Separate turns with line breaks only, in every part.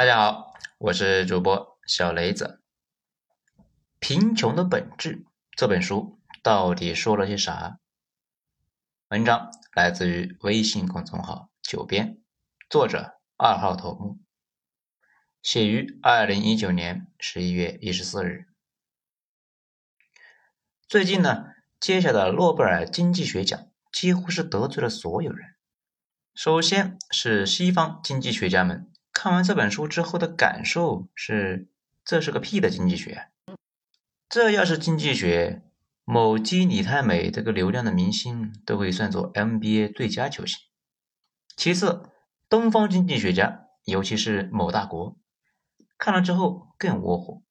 大家好，我是主播小雷子。《贫穷的本质》这本书到底说了些啥？文章来自于微信公众号“九编”，作者二号头目，写于二零一九年十一月一十四日。最近呢，接下的诺贝尔经济学奖几乎是得罪了所有人。首先是西方经济学家们。看完这本书之后的感受是：这是个屁的经济学！这要是经济学，某基李泰美这个流量的明星都可以算作 NBA 最佳球星。其次，东方经济学家，尤其是某大国，看了之后更窝火。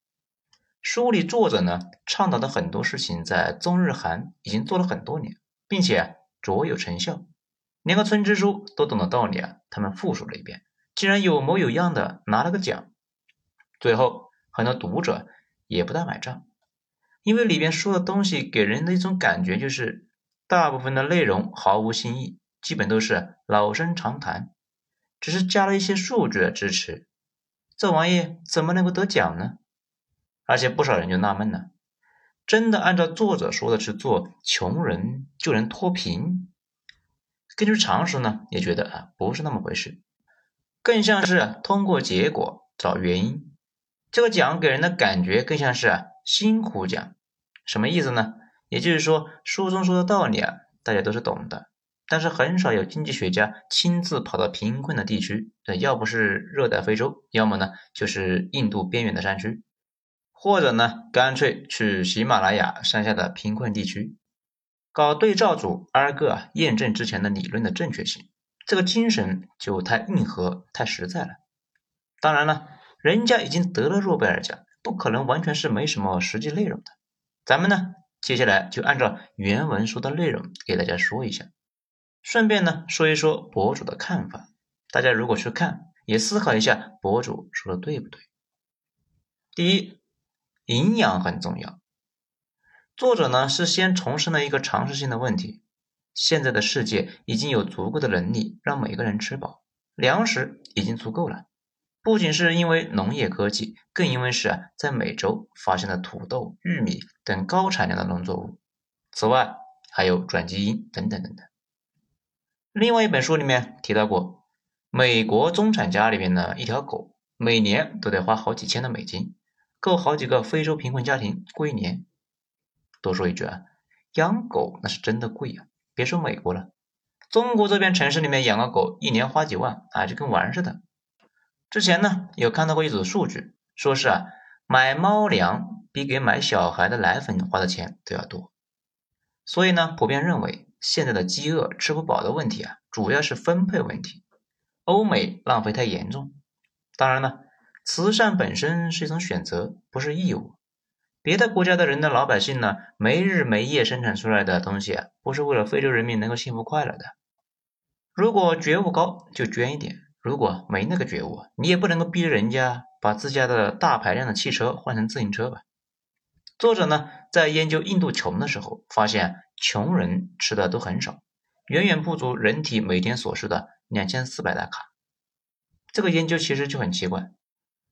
书里作者呢倡导的很多事情，在中日韩已经做了很多年，并且卓有成效，连个村支书都懂的道理啊，他们复述了一遍。竟然有模有样的拿了个奖，最后很多读者也不大买账，因为里边说的东西给人的一种感觉就是，大部分的内容毫无新意，基本都是老生常谈，只是加了一些数据的支持，这玩意怎么能够得奖呢？而且不少人就纳闷了，真的按照作者说的去做，穷人就能脱贫？根据常识呢，也觉得啊不是那么回事。更像是通过结果找原因，这个奖给人的感觉更像是辛苦奖，什么意思呢？也就是说，书中说的道理啊，大家都是懂的，但是很少有经济学家亲自跑到贫困的地区，要不是热带非洲，要么呢就是印度边缘的山区，或者呢干脆去喜马拉雅山下的贫困地区，搞对照组，挨个验证之前的理论的正确性。这个精神就太硬核、太实在了。当然了，人家已经得了诺贝尔奖，不可能完全是没什么实际内容的。咱们呢，接下来就按照原文说的内容给大家说一下，顺便呢说一说博主的看法。大家如果去看，也思考一下博主说的对不对。第一，营养很重要。作者呢是先重申了一个常识性的问题。现在的世界已经有足够的能力让每个人吃饱，粮食已经足够了。不仅是因为农业科技，更因为是，在美洲发现了土豆、玉米等高产量的农作物。此外，还有转基因等等等等。另外一本书里面提到过，美国中产家里面的一条狗每年都得花好几千的美金，够好几个非洲贫困家庭过一年。多说一句啊，养狗那是真的贵呀。别说美国了，中国这边城市里面养个狗，一年花几万啊，就跟玩似的。之前呢，有看到过一组数据，说是啊，买猫粮比给买小孩的奶粉花的钱都要多。所以呢，普遍认为现在的饥饿吃不饱的问题啊，主要是分配问题。欧美浪费太严重。当然了，慈善本身是一种选择，不是义务。别的国家的人的老百姓呢，没日没夜生产出来的东西，不是为了非洲人民能够幸福快乐的。如果觉悟高，就捐一点；如果没那个觉悟，你也不能够逼人家把自家的大排量的汽车换成自行车吧。作者呢，在研究印度穷的时候，发现穷人吃的都很少，远远不足人体每天所需的两千四百大卡。这个研究其实就很奇怪，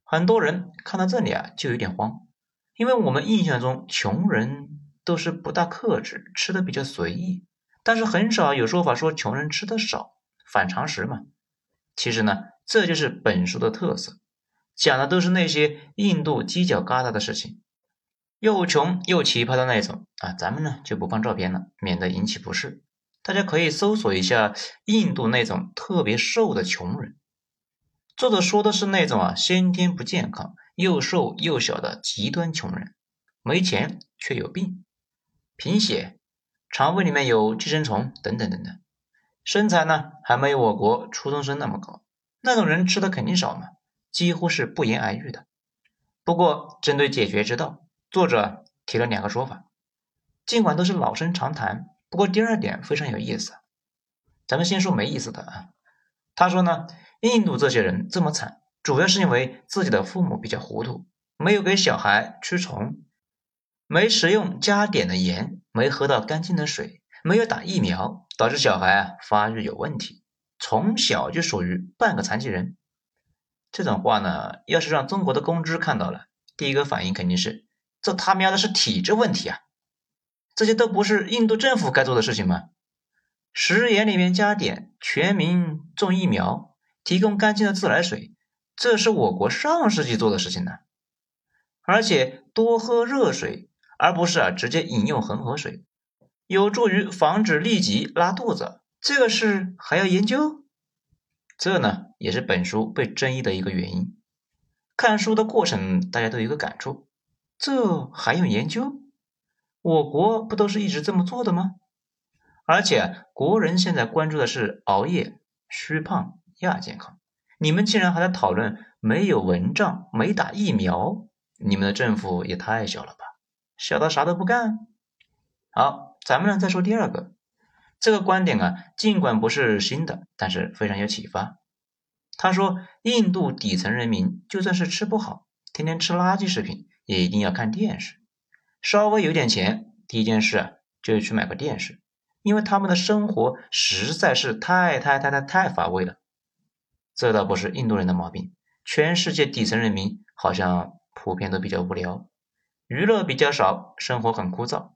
很多人看到这里啊，就有点慌。因为我们印象中穷人都是不大克制，吃的比较随意，但是很少有说法说穷人吃的少，反常识嘛。其实呢，这就是本书的特色，讲的都是那些印度犄角旮旯的事情，又穷又奇葩的那种啊。咱们呢就不放照片了，免得引起不适。大家可以搜索一下印度那种特别瘦的穷人。作者说的是那种啊，先天不健康。又瘦又小的极端穷人，没钱却有病，贫血，肠胃里面有寄生虫等等等等，身材呢还没有我国初中生那么高，那种人吃的肯定少嘛，几乎是不言而喻的。不过针对解决之道，作者提了两个说法，尽管都是老生常谈，不过第二点非常有意思。咱们先说没意思的啊，他说呢，印度这些人这么惨。主要是因为自己的父母比较糊涂，没有给小孩驱虫，没食用加碘的盐，没喝到干净的水，没有打疫苗，导致小孩啊发育有问题，从小就属于半个残疾人。这种话呢，要是让中国的公知看到了，第一个反应肯定是：这他喵的是体制问题啊！这些都不是印度政府该做的事情吗？食盐里面加碘，全民种疫苗，提供干净的自来水，这是我国上世纪做的事情呢。而且多喝热水，而不是啊直接饮用恒河水，有助于防止痢疾、拉肚子。这个事还要研究？这呢也是本书被争议的一个原因。看书的过程，大家都有一个感触：这还用研究？我国不都是一直这么做的吗？而且国人现在关注的是熬夜、虚胖、亚健康，你们竟然还在讨论没有蚊帐、没打疫苗，你们的政府也太小了吧？小到啥都不干？好，咱们呢再说第二个，这个观点啊，尽管不是新的，但是非常有启发。他说，印度底层人民就算是吃不好，天天吃垃圾食品，也一定要看电视。稍微有点钱，第一件事啊，就去买个电视。因为他们的生活实在是太太太太太乏味了，这倒不是印度人的毛病，全世界底层人民好像普遍都比较无聊，娱乐比较少，生活很枯燥，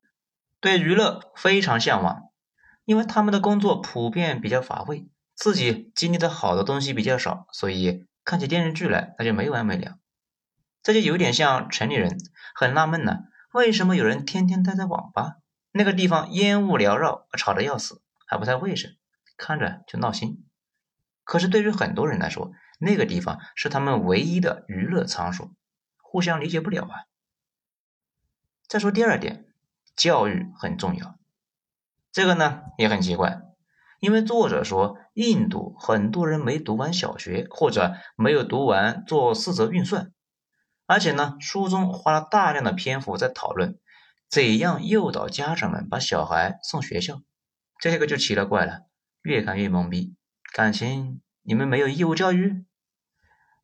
对娱乐非常向往，因为他们的工作普遍比较乏味，自己经历的好的东西比较少，所以看起电视剧来那就没完没了，这就有点像城里人，很纳闷呢，为什么有人天天待在网吧？那个地方烟雾缭绕，吵得要死，还不太卫生，看着就闹心。可是对于很多人来说，那个地方是他们唯一的娱乐场所，互相理解不了啊。再说第二点，教育很重要。这个呢也很奇怪，因为作者说印度很多人没读完小学，或者没有读完做四则运算，而且呢书中花了大量的篇幅在讨论。怎样诱导家长们把小孩送学校？这个就奇了怪了，越看越懵逼。感情你们没有义务教育？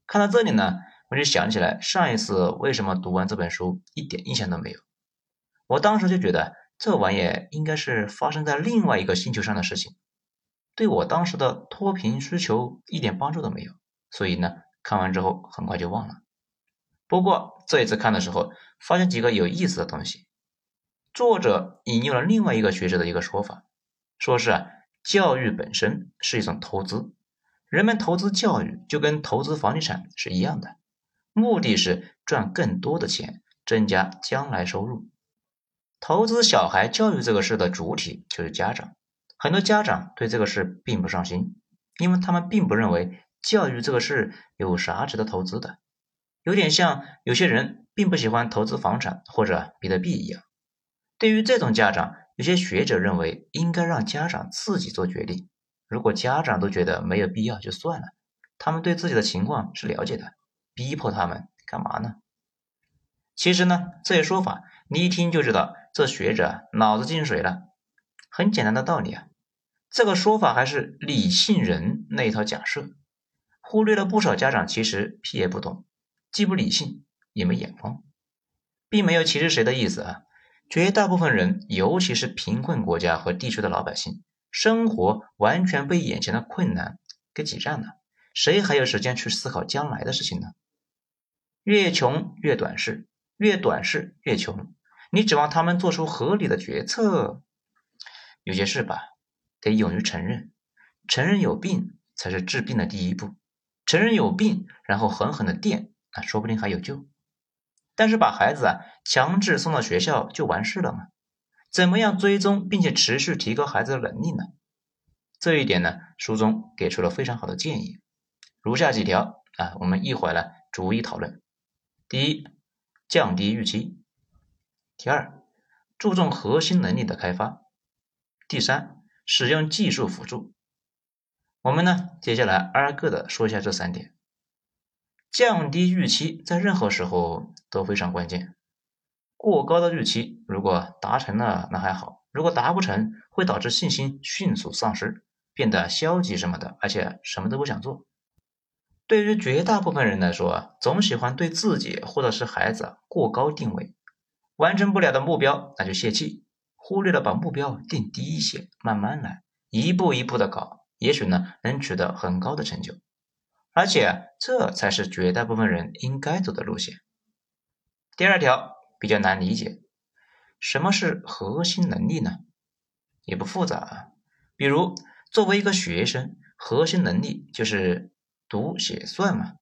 看到这里呢，我就想起来上一次为什么读完这本书一点印象都没有。我当时就觉得这玩意应该是发生在另外一个星球上的事情，对我当时的脱贫需求一点帮助都没有。所以呢，看完之后很快就忘了。不过这一次看的时候，发现几个有意思的东西。作者引用了另外一个学者的一个说法，说是啊，教育本身是一种投资，人们投资教育就跟投资房地产是一样的，目的是赚更多的钱，增加将来收入。投资小孩教育这个事的主体就是家长，很多家长对这个事并不上心，因为他们并不认为教育这个事有啥值得投资的，有点像有些人并不喜欢投资房产或者比特币一样。对于这种家长，有些学者认为应该让家长自己做决定。如果家长都觉得没有必要，就算了。他们对自己的情况是了解的，逼迫他们干嘛呢？其实呢，这些说法你一听就知道，这学者脑子进水了。很简单的道理啊，这个说法还是理性人那一套假设，忽略了不少家长其实屁也不懂，既不理性也没眼光，并没有歧视谁的意思啊。绝大部分人，尤其是贫困国家和地区的老百姓，生活完全被眼前的困难给挤占了，谁还有时间去思考将来的事情呢？越穷越短视，越短视越穷。你指望他们做出合理的决策？有些事吧，得勇于承认，承认有病才是治病的第一步。承认有病，然后狠狠的垫，那说不定还有救。但是把孩子啊强制送到学校就完事了吗？怎么样追踪并且持续提高孩子的能力呢？这一点呢，书中给出了非常好的建议，如下几条啊，我们一会儿呢逐一讨论。第一，降低预期；第二，注重核心能力的开发；第三，使用技术辅助。我们呢接下来挨个的说一下这三点。降低预期在任何时候都非常关键。过高的预期如果达成了那还好，如果达不成会导致信心迅速丧失，变得消极什么的，而且什么都不想做。对于绝大部分人来说，总喜欢对自己或者是孩子过高定位，完成不了的目标那就泄气，忽略了把目标定低一些，慢慢来，一步一步的搞，也许呢能取得很高的成就。而且这才是绝大部分人应该走的路线。第二条比较难理解，什么是核心能力呢？也不复杂啊，比如作为一个学生，核心能力就是读写算嘛。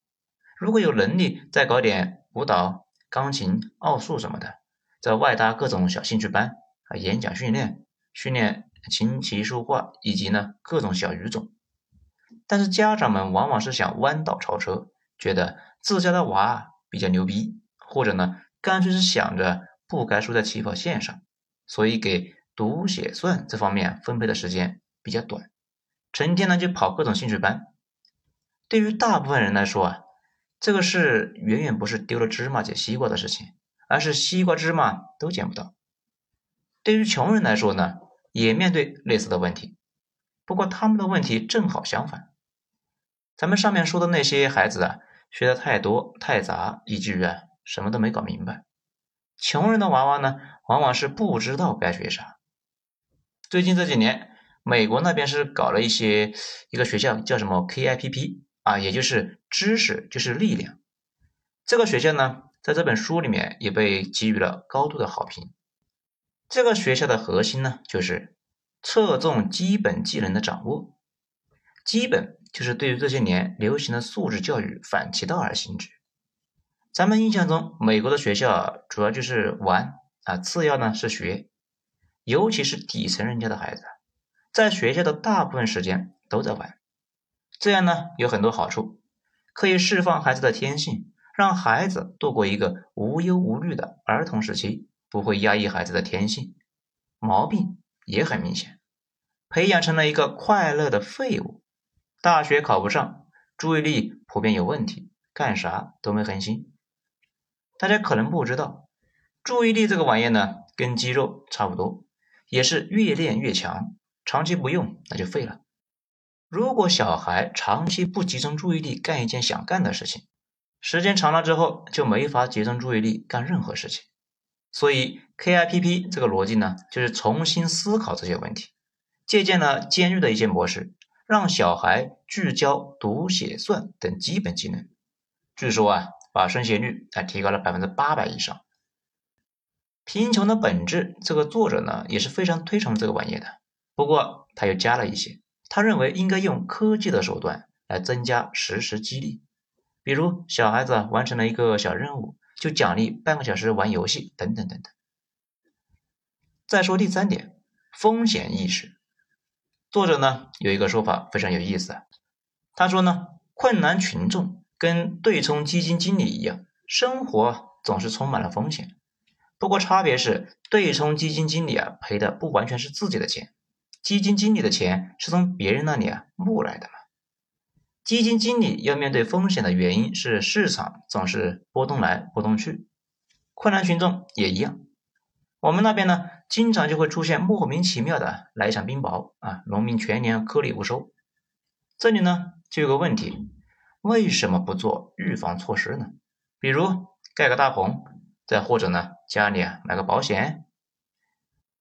如果有能力，再搞点舞蹈、钢琴、奥数什么的，再外搭各种小兴趣班啊，演讲训练、训练琴棋书画以及呢各种小语种。但是家长们往往是想弯道超车，觉得自家的娃比较牛逼，或者呢。干脆是想着不该输在起跑线上，所以给读写算这方面分配的时间比较短，成天呢就跑各种兴趣班。对于大部分人来说啊，这个事远远不是丢了芝麻捡西瓜的事情，而是西瓜芝麻都捡不到。对于穷人来说呢，也面对类似的问题，不过他们的问题正好相反。咱们上面说的那些孩子啊，学的太多太杂，以至于啊。什么都没搞明白，穷人的娃娃呢，往往是不知道该学啥。最近这几年，美国那边是搞了一些一个学校叫什么 KIPP 啊，也就是知识就是力量。这个学校呢，在这本书里面也被给予了高度的好评。这个学校的核心呢，就是侧重基本技能的掌握，基本就是对于这些年流行的素质教育反其道而行之。咱们印象中，美国的学校主要就是玩啊，次要呢是学，尤其是底层人家的孩子，在学校的大部分时间都在玩。这样呢有很多好处，可以释放孩子的天性，让孩子度过一个无忧无虑的儿童时期，不会压抑孩子的天性。毛病也很明显，培养成了一个快乐的废物，大学考不上，注意力普遍有问题，干啥都没恒心。大家可能不知道，注意力这个玩意呢，跟肌肉差不多，也是越练越强。长期不用，那就废了。如果小孩长期不集中注意力干一件想干的事情，时间长了之后就没法集中注意力干任何事情。所以 KIPP 这个逻辑呢，就是重新思考这些问题，借鉴了监狱的一些模式，让小孩聚焦读写算等基本技能。据说啊。把升学率啊提高了百分之八百以上。贫穷的本质，这个作者呢也是非常推崇这个玩意的。不过他又加了一些，他认为应该用科技的手段来增加实时激励，比如小孩子完成了一个小任务，就奖励半个小时玩游戏等等等等。再说第三点，风险意识。作者呢有一个说法非常有意思，他说呢困难群众。跟对冲基金经理一样，生活总是充满了风险。不过差别是，对冲基金经理啊赔的不完全是自己的钱，基金经理的钱是从别人那里啊募来的嘛。基金经理要面对风险的原因是市场总是波动来波动去，困难群众也一样。我们那边呢，经常就会出现莫名其妙的来一场冰雹啊，农民全年颗粒无收。这里呢就有个问题。为什么不做预防措施呢？比如盖个大棚，再或者呢，家里啊买个保险。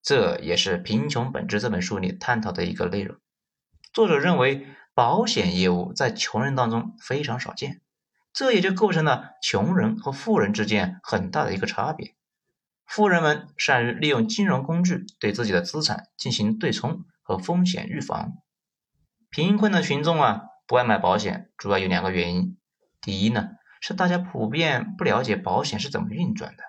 这也是《贫穷本质》这本书里探讨的一个内容。作者认为，保险业务在穷人当中非常少见，这也就构成了穷人和富人之间很大的一个差别。富人们善于利用金融工具对自己的资产进行对冲和风险预防，贫困的群众啊。不爱买保险，主要有两个原因。第一呢，是大家普遍不了解保险是怎么运转的。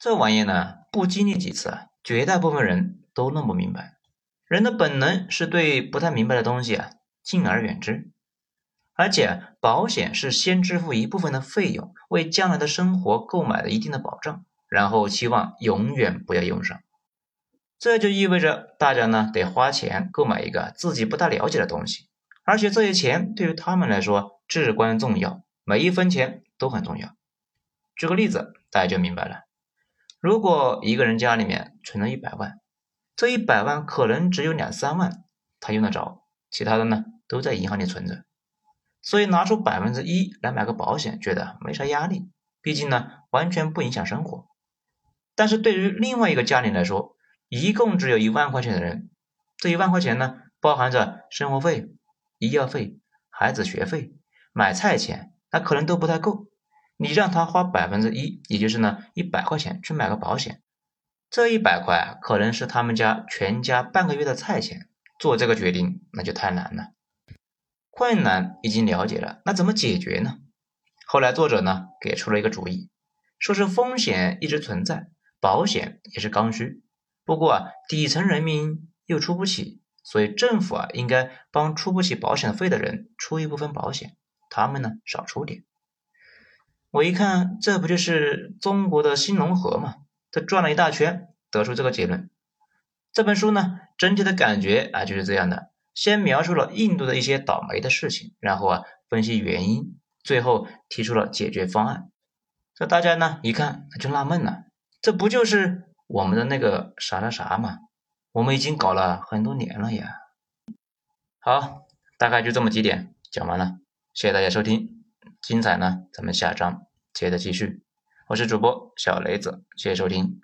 这玩意呢，不经历几次啊，绝大部分人都弄不明白。人的本能是对不太明白的东西啊，敬而远之。而且，保险是先支付一部分的费用，为将来的生活购买了一定的保障，然后期望永远不要用上。这就意味着大家呢，得花钱购买一个自己不大了解的东西。而且这些钱对于他们来说至关重要，每一分钱都很重要。举个例子，大家就明白了。如果一个人家里面存了一百万，这一百万可能只有两三万他用得着，其他的呢都在银行里存着。所以拿出百分之一来买个保险，觉得没啥压力，毕竟呢完全不影响生活。但是对于另外一个家庭来说，一共只有一万块钱的人，这一万块钱呢包含着生活费。医药费、孩子学费、买菜钱，那可能都不太够。你让他花百分之一，也就是呢一百块钱去买个保险，这一百块可能是他们家全家半个月的菜钱。做这个决定那就太难了。困难已经了解了，那怎么解决呢？后来作者呢给出了一个主意，说是风险一直存在，保险也是刚需。不过啊，底层人民又出不起，所以政府啊应该帮出不起保险费的人出一部分保险，他们呢少出点。我一看，这不就是中国的新农合吗？他转了一大圈，得出这个结论。这本书呢，整体的感觉啊就是这样的：先描述了印度的一些倒霉的事情，然后啊分析原因，最后提出了解决方案。这大家呢一看就纳闷了，这不就是我们的那个啥啥啥嘛？我们已经搞了很多年了呀。好，大概就这么几点讲完了，谢谢大家收听。精彩呢，咱们下章接着继续。我是主播小雷子，谢谢收听。